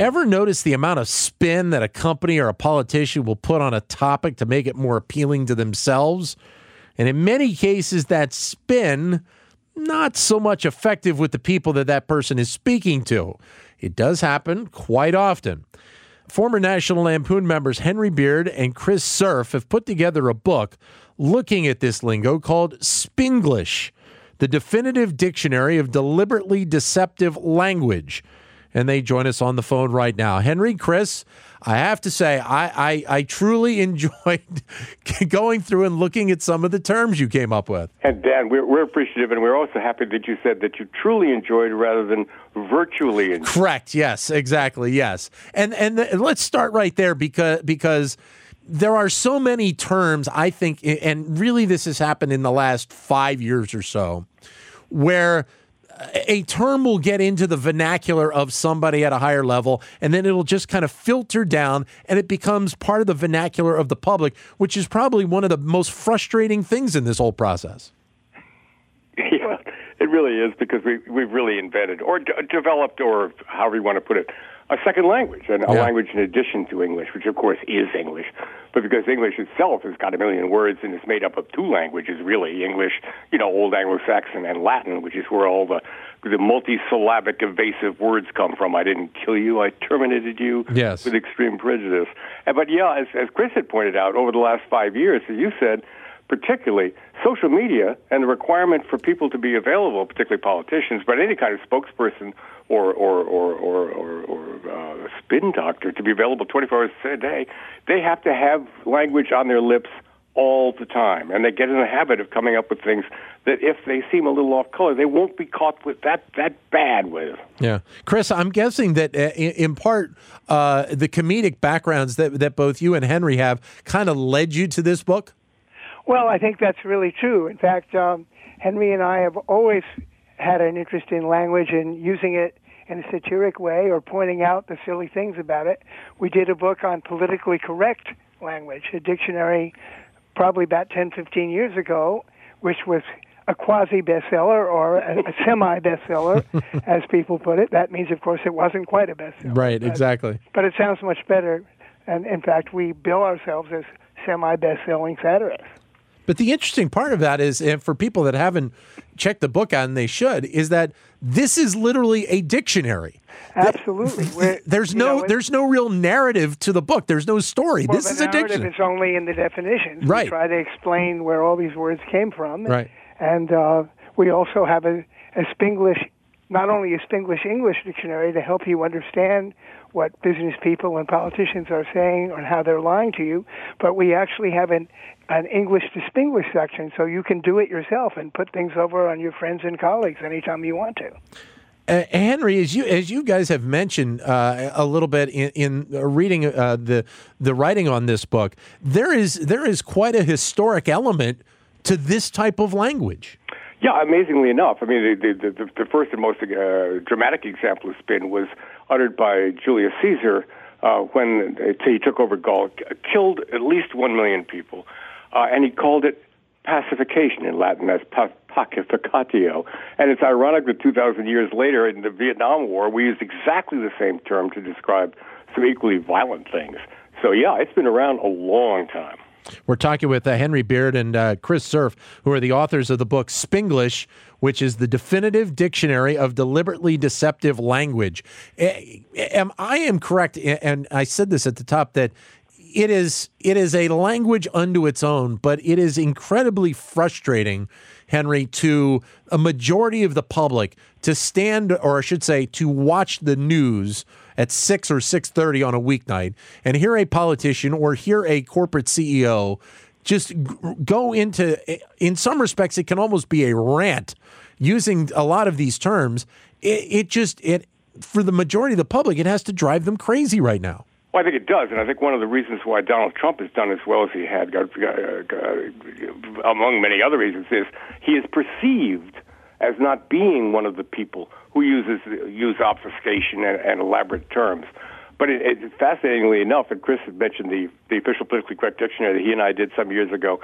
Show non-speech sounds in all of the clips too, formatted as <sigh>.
Ever notice the amount of spin that a company or a politician will put on a topic to make it more appealing to themselves? And in many cases, that spin not so much effective with the people that that person is speaking to. It does happen quite often. Former National Lampoon members Henry Beard and Chris Cerf have put together a book looking at this lingo called Spinglish, the definitive dictionary of deliberately deceptive language and they join us on the phone right now. Henry, Chris, I have to say, I, I, I truly <laughs> enjoyed going through and looking at some of the terms you came up with. And Dan, we're, we're appreciative, and we're also happy that you said that you truly enjoyed rather than virtually enjoyed. Correct. Yes. Exactly. Yes. And and the, let's start right there because because there are so many terms I think, and really this has happened in the last five years or so, where a term will get into the vernacular of somebody at a higher level, and then it'll just kind of filter down and it becomes part of the vernacular of the public, which is probably one of the most frustrating things in this whole process. <laughs> Yeah, it really is because we, we've really invented or d- developed, or however you want to put it, a second language, and a yeah. language in addition to English, which of course is English. But because English itself has got a million words and is made up of two languages, really English, you know, Old Anglo-Saxon and Latin, which is where all the the multi-syllabic evasive words come from. I didn't kill you, I terminated you yes. with extreme prejudice. But yeah, as, as Chris had pointed out, over the last five years, as you said, particularly social media and the requirement for people to be available, particularly politicians, but any kind of spokesperson or or or or, or, or uh, spin doctor to be available 24 hours a day, they have to have language on their lips all the time, and they get in the habit of coming up with things that, if they seem a little off color, they won't be caught with that that bad with. Yeah, Chris, I'm guessing that uh, in part uh, the comedic backgrounds that that both you and Henry have kind of led you to this book. Well, I think that's really true. In fact, um, Henry and I have always had an interest in language and using it in a satiric way or pointing out the silly things about it. We did a book on politically correct language, a dictionary probably about 10, 15 years ago, which was a quasi bestseller or a, a semi bestseller, <laughs> as people put it. That means, of course, it wasn't quite a bestseller. Right, exactly. But it sounds much better. And in fact, we bill ourselves as semi best selling satirists. But the interesting part of that is, and for people that haven't checked the book out, and they should, is that this is literally a dictionary. Absolutely. there's no know, there's no real narrative to the book. There's no story. Well, this is a dictionary. It's only in the definitions. Right. We try to explain where all these words came from. Right. And uh, we also have a, a Spinglish, not only a Spinglish English dictionary to help you understand what business people and politicians are saying and how they're lying to you, but we actually have an an English to Spinglish section, so you can do it yourself and put things over on your friends and colleagues anytime you want to. Uh, Henry, as you as you guys have mentioned uh, a little bit in, in reading uh, the the writing on this book, there is there is quite a historic element to this type of language. Yeah, amazingly enough. I mean, the, the, the first and most uh, dramatic example of spin was uttered by Julius Caesar uh, when he took over Gaul, killed at least one million people, uh, and he called it pacification in Latin as pacificatio. And it's ironic that 2,000 years later in the Vietnam War, we used exactly the same term to describe some equally violent things. So, yeah, it's been around a long time. We're talking with uh, Henry Beard and uh, Chris Cerf, who are the authors of the book Spinglish, which is the definitive dictionary of deliberately deceptive language. Am I am correct, and I said this at the top that it is it is a language unto its own, but it is incredibly frustrating, Henry, to a majority of the public to stand, or I should say, to watch the news at six or six thirty on a weeknight and hear a politician or hear a corporate CEO just go into. In some respects, it can almost be a rant using a lot of these terms. It, it just it for the majority of the public, it has to drive them crazy right now. Well, I think it does, and I think one of the reasons why Donald Trump has done as well as he had, among many other reasons, is he is perceived as not being one of the people who uses use obfuscation and, and elaborate terms. But it, it, fascinatingly enough, and Chris had mentioned the the official politically correct dictionary that he and I did some years ago.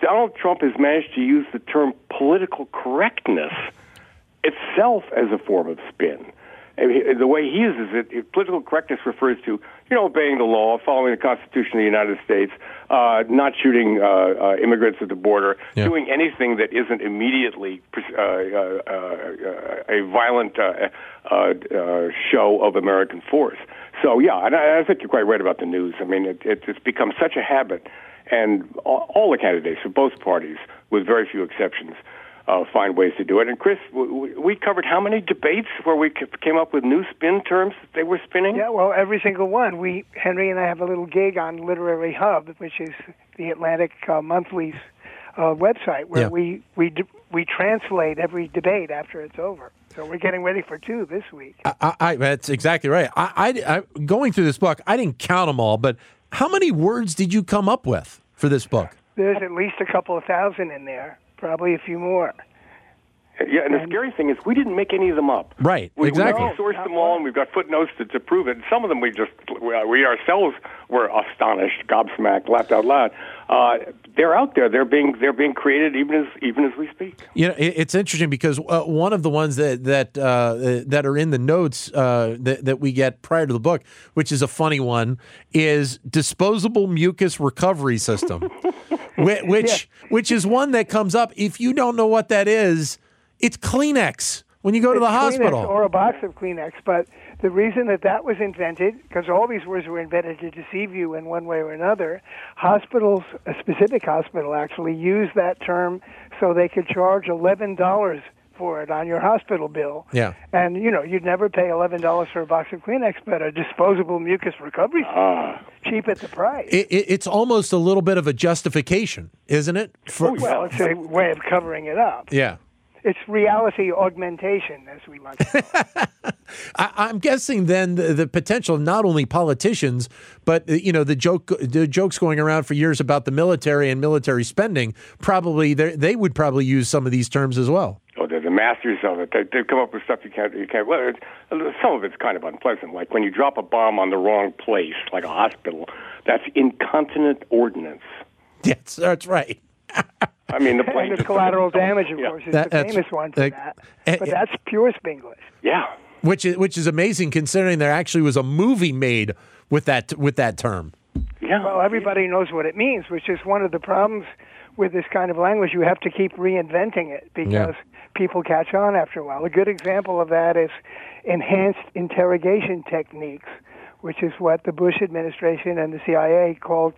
Donald Trump has managed to use the term political correctness itself as a form of spin. And the way he uses it, political correctness refers to, you know, obeying the law, following the Constitution of the United States, uh, not shooting uh, uh, immigrants at the border, yeah. doing anything that isn't immediately uh, uh, uh, a violent show of American force. So, yeah, and I, I think you're quite right about the news. I mean, it, it, it's become such a habit, and all, all the candidates for both parties, with very few exceptions, uh, find ways to do it. And Chris, we, we covered how many debates where we came up with new spin terms that they were spinning? Yeah, well, every single one. We Henry and I have a little gig on Literary Hub, which is the Atlantic uh, Monthly's uh, website, where yeah. we we we translate every debate after it's over. So we're getting ready for two this week. I, I, that's exactly right. I, I, I going through this book, I didn't count them all, but how many words did you come up with for this book? There's at least a couple of thousand in there probably a few more. Yeah, and, and the scary thing is we didn't make any of them up. Right, we, exactly. We sourced them all, and we've got footnotes to, to prove it. And some of them we just we ourselves were astonished, gobsmacked, laughed out loud. Uh, they're out there. They're being they're being created even as even as we speak. You know, it, it's interesting because uh, one of the ones that that uh, that are in the notes uh, that that we get prior to the book, which is a funny one, is disposable mucus recovery system. <laughs> <laughs> which which, yeah. which is one that comes up. If you don't know what that is, it's Kleenex when you go it's to the hospital, or a box of Kleenex. But the reason that that was invented, because all these words were invented to deceive you in one way or another, hospitals, a specific hospital actually, used that term so they could charge eleven dollars for it on your hospital bill. Yeah. And you know, you'd never pay eleven dollars for a box of Kleenex, but a disposable mucus recovery uh, cheap at the price. It, it, it's almost a little bit of a justification, isn't it? For, oh, well, it's a way of covering it up. Yeah. It's reality augmentation, as we like to call it. <laughs> I, am guessing then the, the, potential of not only politicians, but uh, you know the joke, the jokes going around for years about the military and military spending. Probably they would probably use some of these terms as well. They're masters of it. They, have come up with stuff you can't. You can't. Well, some of it's kind of unpleasant, like when you drop a bomb on the wrong place, like a hospital. That's incontinent ordnance. Yes, that's right. I mean, the plane. And the collateral damage, of yeah. course, is that, the famous one for uh, that. But uh, that's pure Spanglish. Yeah. Which is which is amazing considering there actually was a movie made with that with that term. Yeah. Well, everybody knows what it means, which is one of the problems with this kind of language. You have to keep reinventing it because yeah. people catch on after a while. A good example of that is enhanced interrogation techniques, which is what the Bush administration and the CIA called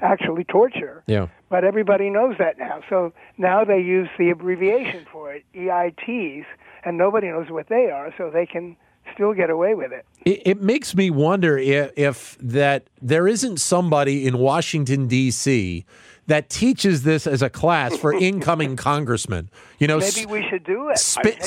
actually torture. Yeah. But everybody knows that now. So now they use the abbreviation for it, EITs, and nobody knows what they are, so they can still get away with it. It, it makes me wonder if, if that there isn't somebody in Washington D.C that teaches this as a class for <laughs> incoming congressmen. You know, maybe we should do it. Sp-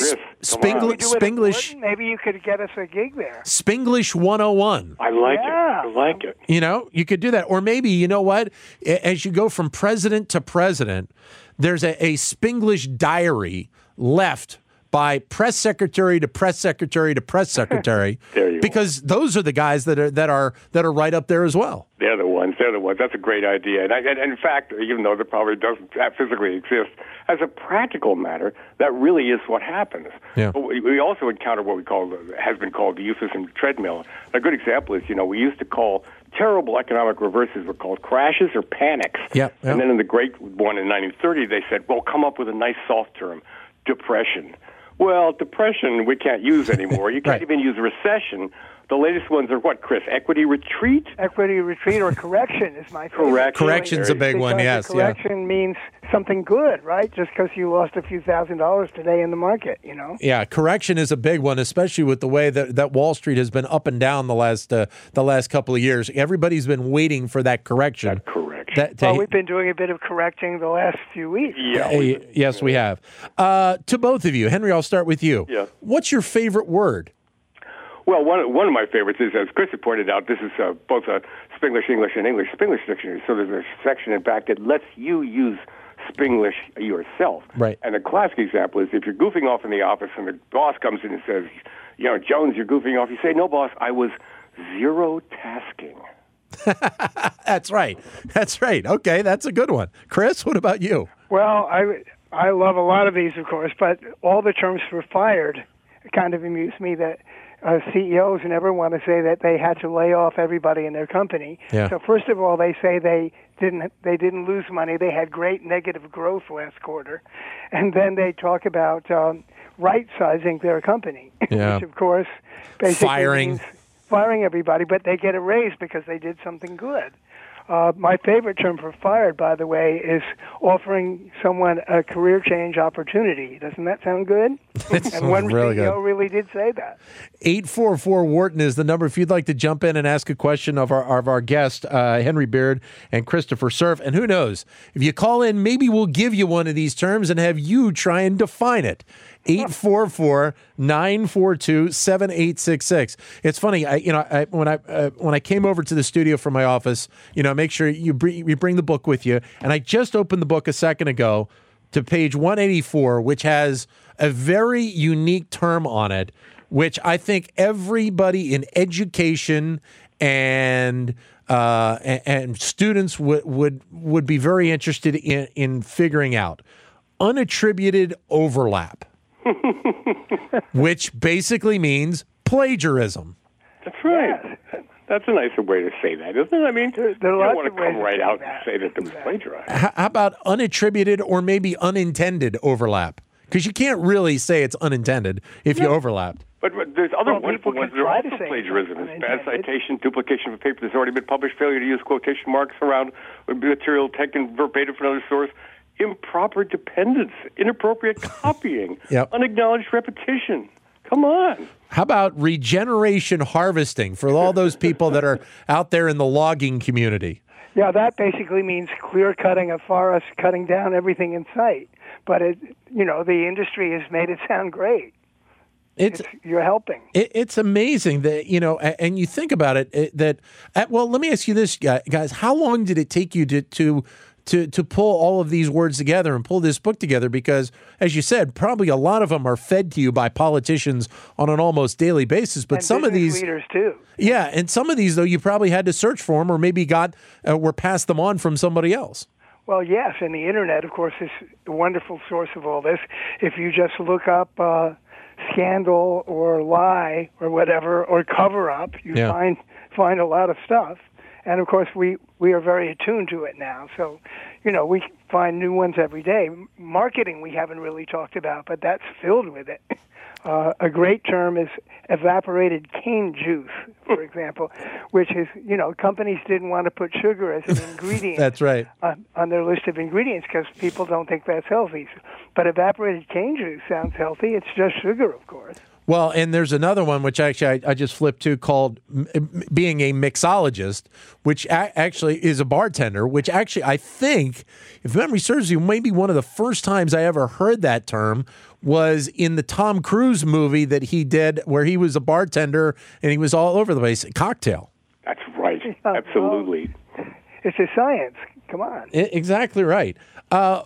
Spingli- Spanglish. Maybe you could get us a gig there. Spinglish 101. I like yeah. it. I like it. You know, you could do that. Or maybe, you know what? As you go from president to president, there's a, a Spanglish diary left by press secretary to press secretary to press <laughs> secretary because are. those are the guys that are that are that are right up there as well. They're the ones. They're the ones. That's a great idea. And, I, and in fact, even though it probably doesn't physically exist, as a practical matter, that really is what happens. Yeah. But we, we also encounter what we call has been called the euphemism treadmill. A good example is you know we used to call terrible economic reverses were called crashes or panics. Yep, yep. And then in the great one in 1930, they said, well, come up with a nice soft term, depression. Well, depression we can't use <laughs> anymore. You can't right. even use recession. The latest ones are what, Chris? Equity retreat? Equity retreat or correction is my favorite. Correction. Correction's a big because one, yes. correction yeah. means something good, right? Just because you lost a few thousand dollars today in the market, you know? Yeah, correction is a big one, especially with the way that, that Wall Street has been up and down the last uh, the last couple of years. Everybody's been waiting for that correction. That correction. That, well, we've been doing a bit of correcting the last few weeks. Yeah. Uh, yes, we have. Uh, to both of you, Henry, I'll start with you. Yeah. What's your favorite word? Well, one one of my favorites is, as Chris had pointed out, this is uh, both a Spinglish English, and English Spinglish dictionary. So there's a section in back that lets you use Spinglish yourself. Right. And a classic example is if you're goofing off in the office and the boss comes in and says, "You know, Jones, you're goofing off," you say, "No, boss, I was zero tasking." <laughs> That's right. That's right. Okay, that's a good one. Chris, what about you? Well, I I love a lot of these, of course, but all the terms for fired kind of amuse me that uh, CEOs never want to say that they had to lay off everybody in their company. Yeah. So first of all, they say they didn't they didn't lose money. They had great negative growth last quarter, and then they talk about um, right sizing their company, <laughs> Yeah. which of course basically Firing. means firing everybody, but they get a raise because they did something good. Uh, my favorite term for fired, by the way, is offering someone a career change opportunity. Doesn't that sound good? <laughs> And one really CEO good. really did say that. 844 Wharton is the number if you'd like to jump in and ask a question of our of our guest uh, Henry Beard and Christopher Cerf and who knows if you call in maybe we'll give you one of these terms and have you try and define it 844-942-7866 it's funny I you know I, when I uh, when I came over to the studio from my office you know make sure you bring you bring the book with you. And I just opened the book a second ago to page 184, which has a very unique term on it, which I think everybody in education and uh, and, and students would would would be very interested in in figuring out. Unattributed overlap, <laughs> which basically means plagiarism. That's right. That's a nicer way to say that, isn't it? I mean, there are you don't want to come right saying out that. and say that it was plagiarized. H- how about unattributed or maybe unintended overlap? Because you can't really say it's unintended if you overlapped. But, but there's other Well, wonderful people ones that are try to also say plagiarism. It's bad citation, duplication of a paper that's already been published, failure to use quotation marks around material taken verbatim from another source, improper dependence, inappropriate <laughs> copying, Yep. unacknowledged repetition. Come on. How about regeneration harvesting for all those people that are out there in the logging community? Yeah, that basically means clear cutting a forest, cutting down everything in sight. But it, you know, the industry has made it sound great. It's You're helping. it, it's amazing that you know, and you think about it, it that. uh, Well, let me ask you this, guys: How long did it take you to to to to pull all of these words together and pull this book together? Because, as you said, probably a lot of them are fed to you by politicians on an almost daily basis. But and some of these, leaders too. yeah, and some of these though, you probably had to search for them, or maybe got uh, were passed them on from somebody else. Well, yes, and the internet, of course, is a wonderful source of all this. If you just look up uh, scandal or lie or whatever or cover up, you Yeah. find find a lot of stuff. And of course, we we are very attuned to it now. So, you know, we find new ones every day. Marketing we haven't really talked about, but that's filled with it. <laughs> Uh, a great term is evaporated cane juice, for example, which is, you know, companies didn't want to put sugar as an <laughs> ingredient That's right. on, on their list of ingredients because people don't think that's healthy. But evaporated cane juice sounds healthy. It's just sugar, of course. Well, and there's another one which actually I, I just flipped to called m- m- being a mixologist, which a- actually is a bartender. Which actually I think, if memory serves you, maybe one of the first times I ever heard that term was in the Tom Cruise movie that he did, where he was a bartender and he was all over the place. Cocktail. That's right. Absolutely. It's a science. Come on. I- exactly right. Uh,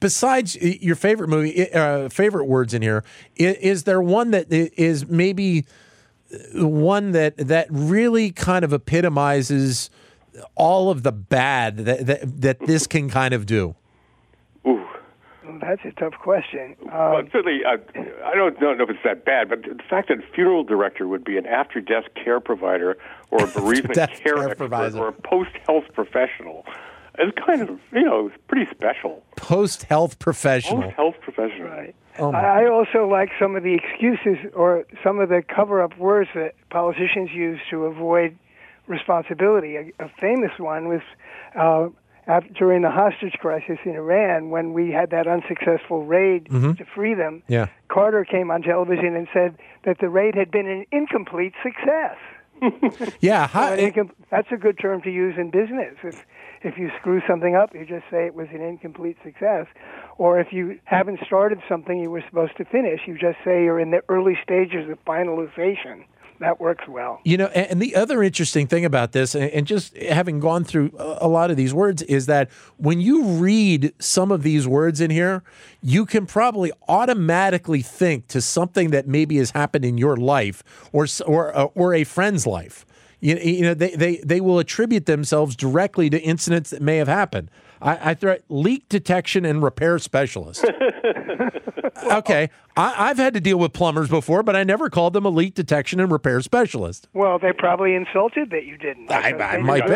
besides your favorite movie, uh, favorite words in here, is, is there one that is maybe one that that really kind of epitomizes all of the bad that that, that this can kind of do? Ooh. That's a tough question. Well, Um, certainly, uh, I don't, don't know if it's that bad, but the fact that a funeral director would be an after-death care provider or a <laughs> bereavement care, care expert provider. or a post-health professional is kind of, you know, it's pretty special. Post health professional. Post-health professional. right. Oh. I I also like some of the excuses or some of the cover-up words that politicians use to avoid responsibility. A, a famous one was uh, after, during the hostage crisis in Iran when we had that unsuccessful raid to free them. Mm-hmm. Yeah. Carter came on television and said that the raid had been an incomplete success. <laughs> Yeah. How, An incom- that's a good term to use in business. If if you screw something up, you just say it was an incomplete success. Or if you haven't started something you were supposed to finish, you just say you're in the early stages of finalization. that works well. You know, and the other interesting thing about this, and just having gone through a lot of these words, is that when you read some of these words in here, you can probably automatically think to something that maybe has happened in your life or or uh, or a friend's life. You, you know, they, they, they will attribute themselves directly to incidents that may have happened. I, I threat leak detection and repair specialist. <laughs> okay, I, have had to deal with plumbers before, but I never called them a leak detection and repair specialist. Well, they probably insulted that you didn't. I, I might be.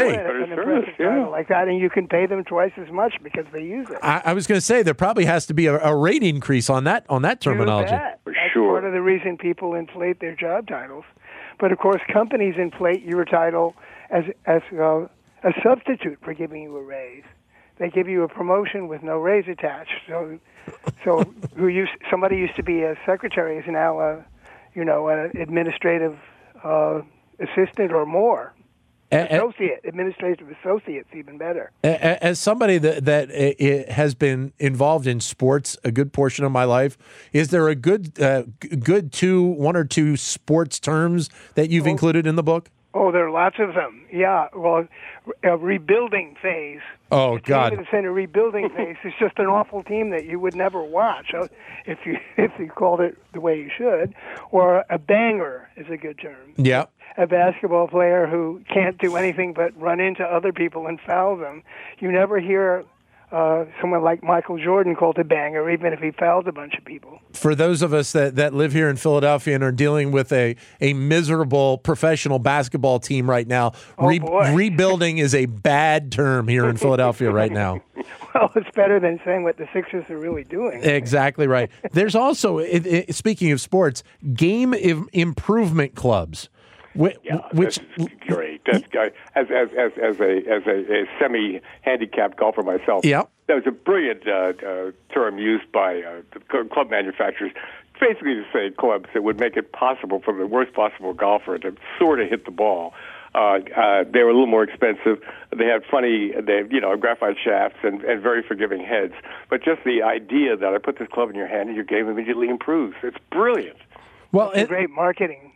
yeah. like that, and you can pay them twice as much because they use it. I, I was going to say there probably has to be a, a, rate increase on that on that terminology. For That's sure. part of the reason people inflate their job titles. But of course, companies inflate your title as as uh, a substitute for giving you a raise they give you a promotion with no raise attached. So, so <laughs> who used somebody used to be a secretary is now a, you know, an administrative uh, assistant or more. Associate, administrative associate's even better. As somebody that that has been involved in sports a good portion of my life, is there a good uh, good two one or two sports terms that you've oh. included in the book? Oh, there are lots of them. Yeah, well, a rebuilding phase. Oh a God! That's in a rebuilding <laughs> phase is just an awful team that you would never watch uh, if you <laughs> if you called it the way you should. Or a banger is a good term. Yeah. A basketball player who can't do anything but run into other people and foul them. You never hear uh, someone like Michael Jordan called a banger, even if he fouled a bunch of people. For those of us that, that live here in Philadelphia and are dealing with a, a miserable professional basketball team right now, oh, re- rebuilding is a bad term here in Philadelphia right <laughs> now. well, it's better than saying what the Sixers are really doing. Exactly right. There's also, it, it, speaking of sports, game improvement clubs. Which, yeah, which great. That's, as as as as a as a, a semi-handicapped golfer myself. Yeah, that was a brilliant uh, uh, term used by uh, the club manufacturers, basically to say clubs that would make it possible for the worst possible golfer to sort of hit the ball. Uh, uh, they were a little more expensive. They had funny, they you know, graphite shafts and, and very forgiving heads. But just the idea that I put this club in your hand and your game immediately improves. It's brilliant. Well, it's great marketing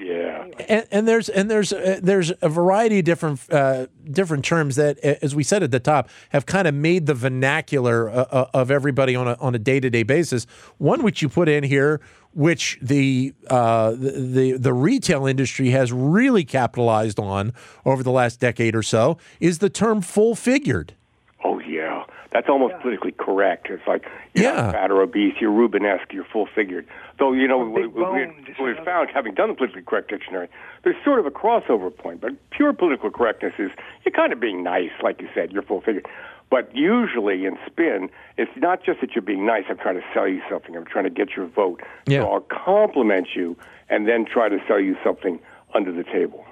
yeah. And, and, there's and there's uh, there's a variety of different uh, different terms that, as we said at the top, have kind of made the vernacular uh, uh of everybody on a on a day to day basis. One which you put in here, which the, uh, the the the retail industry has really capitalized on over the last decade or so, is the term full figured. Yeah. That's almost yeah. politically correct. It's like you're yeah. fat or obese, you're Rubenesque, you're full figured. Though you know we, we, we, we found, having done the politically correct dictionary, there's sort of a crossover point. But pure political correctness is you're kind of being nice, like you said, you're full figured. But usually in spin, it's not just that you're being nice. I'm trying to sell you something. I'm trying to get your vote. Yeah. So I'll compliment you and then try to sell you something under the table.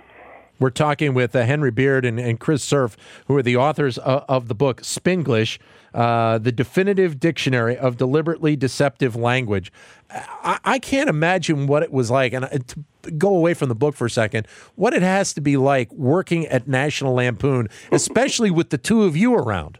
We're talking with uh, Henry Beard and, and, Chris Cerf, who are the authors of, of the book Spinglish, uh, the definitive dictionary of deliberately deceptive language. I, I, can't imagine what it was like, and uh, to go away from the book for a second, what it has to be like working at National Lampoon, especially with the two of you around.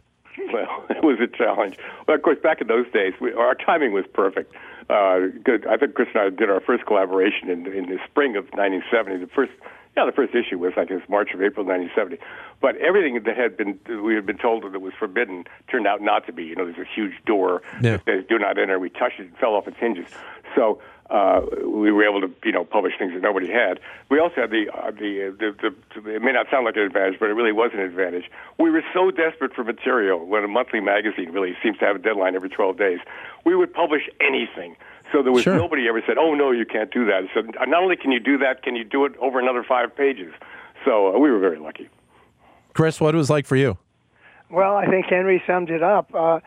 Well, <laughs> it was a challenge. Well, of course, back in those days, we, our timing was perfect. Uh, good. I think Chris and I did our first collaboration in, in the spring of 1970. The first yeah, the first issue was it was March of April 1970, but everything that had been we had been told that it was forbidden turned out not to be. You know, there's a huge door yeah. that says "Do not enter." We touched it, it fell off its hinges. So uh, we were able to, you know, publish things that nobody had. We also had the, uh, the, the, the, it may not sound like an advantage, but it really was an advantage. We were so desperate for material when a monthly magazine really seems to have a deadline every 12 days. We would publish anything. So there was sure. nobody ever said, "Oh no, you can't do that." So not only can you do that, can you do it over another five pages? So uh, we were very lucky. Chris, what it was like for you? Well, I think Henry summed it up. Uh,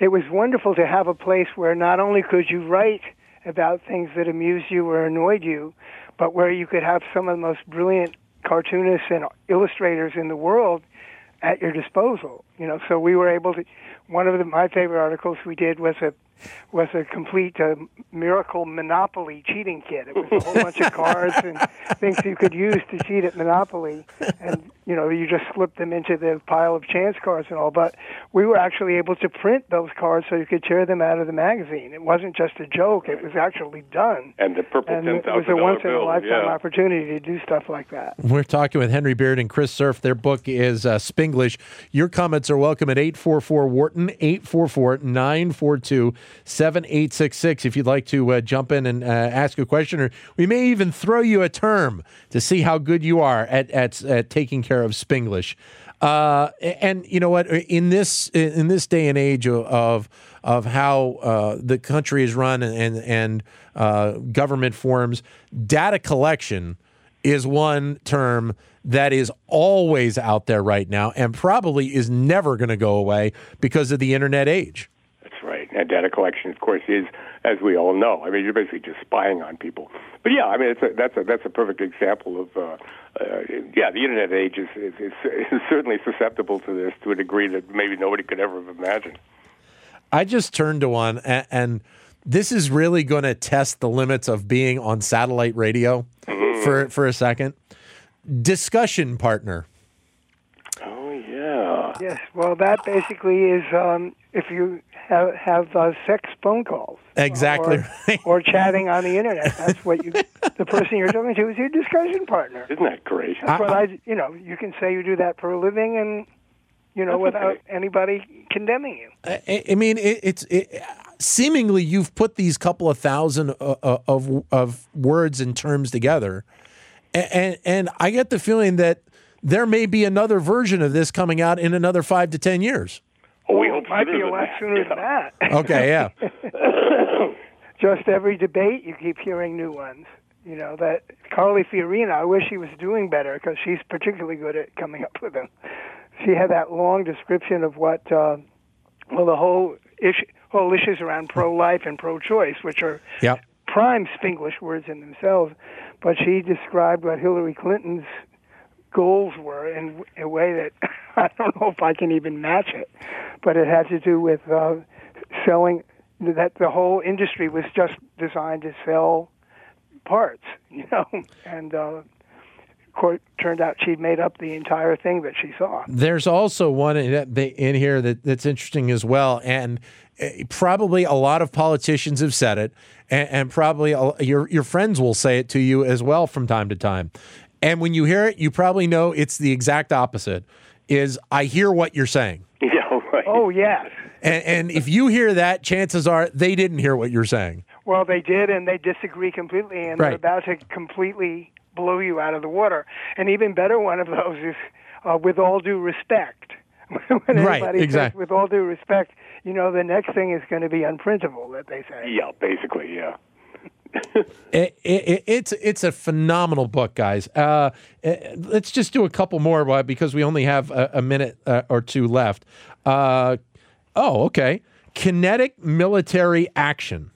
it was wonderful to have a place where not only could you write about things that amused you or annoyed you, but where you could have some of the most brilliant cartoonists and illustrators in the world at your disposal. You know, so we were able to. One of the, my favorite articles we did was a was a complete uh, miracle Monopoly cheating kit. It was a whole bunch of cards and things you could use to cheat at Monopoly, and you know you just slipped them into the pile of chance cards and all. But we were actually able to print those cards so you could tear them out of the magazine. It wasn't just a joke; it was actually done. And the purple And ten it was thousand a dollar once in a bill. lifetime Yeah. opportunity to do stuff like that. We're talking with Henry Beard and Chris Cerf. Their book is uh, Spinglish. Your comments are welcome at 844 Wharton, 844 942 7866. If you'd like to uh, jump in and uh, ask a question, or we may even throw you a term to see how good you are at, at, at taking care of Spinglish. Uh, and you know what? In this in this day and age of of, how uh, the country is run and and uh, government forms, data collection is one term that is always out there right now and probably is never going to go away because of the internet age. That's right. And data collection, of course, is, as we all know, I mean, you're basically just spying on people. But yeah, I mean, it's a, that's a that's a perfect example of, uh, uh, yeah, the internet age is, is, is, is certainly susceptible to this to a degree that maybe nobody could ever have imagined. I just turned to one, and, and this is really going to test the limits of being on satellite radio for for a second. Discussion partner. Yeah. Yes, well, that basically is um, if you have, have uh, sex phone calls. Exactly Or, right. or chatting on the internet. That's what you, the person you're talking to is your discussion partner. Isn't that great? That's what I, you know, you can say you do that for a living and, you know, without okay. anybody condemning you. I, I mean, it, it's it, seemingly you've put these couple of thousand uh, uh, of of words and terms together, and, and and I get the feeling that there may be another version of this coming out in another five to ten years. Oh, we It hope might sooner be a lot that. sooner Yeah. than that. <laughs> Okay, yeah. <coughs> Just every debate, you keep hearing new ones. You know that Carly Fiorina. I wish she was doing better because she's particularly good at coming up with them. She had that long description of what, uh, well, the whole issue, whole issues around pro-life and pro-choice, which are Yep. prime Spanglish words in themselves. But she described what Hillary Clinton's goals were in a way that <laughs> I don't know if I can even match it. But it had to do with uh, selling that the whole industry was just designed to sell parts, <laughs> you know, and uh, court turned out she'd made up the entire thing that she saw. There's also one in, here that, that's interesting as well, and uh, probably a lot of politicians have said it, and, probably your your friends will say it to you as well from time to time. And when you hear it, you probably know it's the exact opposite. Is I hear what you're saying, <laughs> Yeah, right. Oh yes. and, and if you hear that, chances are they didn't hear what you're saying. Well, they did, and they disagree completely, and Right. they're about to completely blow you out of the water. An even better one of those is, uh, with all due respect. <laughs> when Right, anybody says, exactly. with all due respect, you know the next thing is going to be unprintable. That they say. Yeah, basically, yeah. It, it, it's it's a phenomenal book, guys. Uh, eh, let's just do a couple more because we only have a, a minute uh, or two left. Uh, oh, okay. Kinetic military action,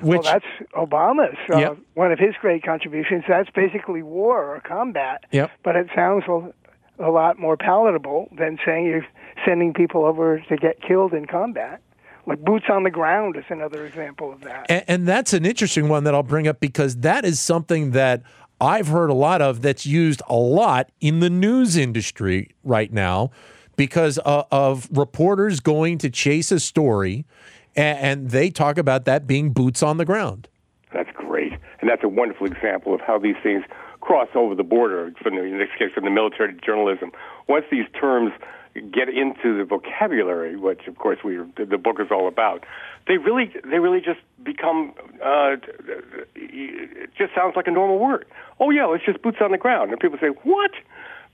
which well, that's Obama's uh, Yep. one of his great contributions. That's basically war or combat. Yep. But it sounds a, a lot more palatable than saying you're sending people over to get killed in combat. Like boots on the ground is another example of that. and, and that's an interesting one that I'll bring up because that is something that I've heard a lot of that's used a lot in the news industry right now because uh, of reporters going to chase a story and, and they talk about that being boots on the ground. That's great, and that's a wonderful example of how these things cross over the border. From the, in this case, from the military to journalism. Once these terms get into the vocabulary, which of course we the, book is all about, they really they really just become. Uh, it just sounds like a normal word. Oh yeah, it's just boots on the ground, and people say what?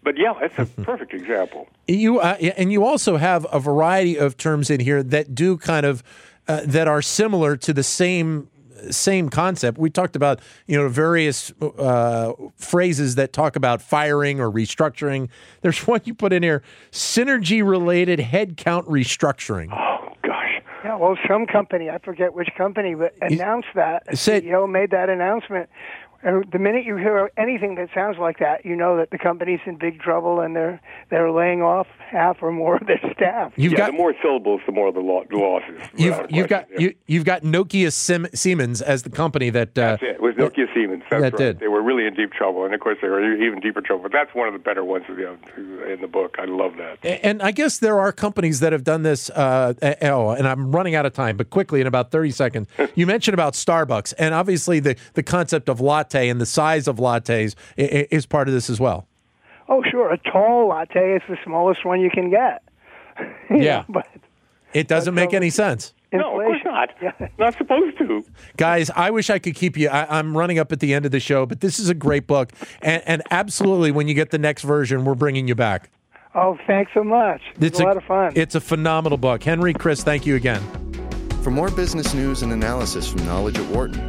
But yeah, it's a <laughs> perfect example. You uh, and you also have a variety of terms in here that do kind of uh, that are similar to the same same concept. We talked about you know various uh, phrases that talk about firing or restructuring. There's one you put in here: synergy related headcount restructuring. Oh gosh. Yeah, well, some company, I forget which company, but announced that. A said- CEO made that announcement And the minute you hear anything that sounds like that, you know that the company's in big trouble and they're they're laying off half or more of their <laughs> staff. You've yeah, got the more syllables, the more the, lo- the losses. you've you've got yeah. you, you've got Nokia Sim, Siemens as the company that uh, That's it. It was Nokia Siemens. That's that right. did. They were really in deep trouble, and of course they were even deeper trouble. But that's one of the better ones you know, in the book. I love that. And I guess there are companies that have done this. Uh, oh, and I'm running out of time, but quickly in about 30 seconds. <laughs> you mentioned about Starbucks, and obviously the, the concept of latte and the size of lattes i- i- is part of this as well. Oh, sure, a tall latte is the smallest one you can get. <laughs> Yeah. <laughs> but It doesn't make any sense. No, of course not. Yeah. <laughs> Not supposed to. Guys, I wish I could keep you. I, I'm running up at the end of the show, but this is a great book. And, and absolutely, when you get the next version, we're bringing you back. Oh, thanks so much. It's, a lot of fun. It's a phenomenal book. Henry, Chris, thank you again. For more business news and analysis from Knowledge at Wharton,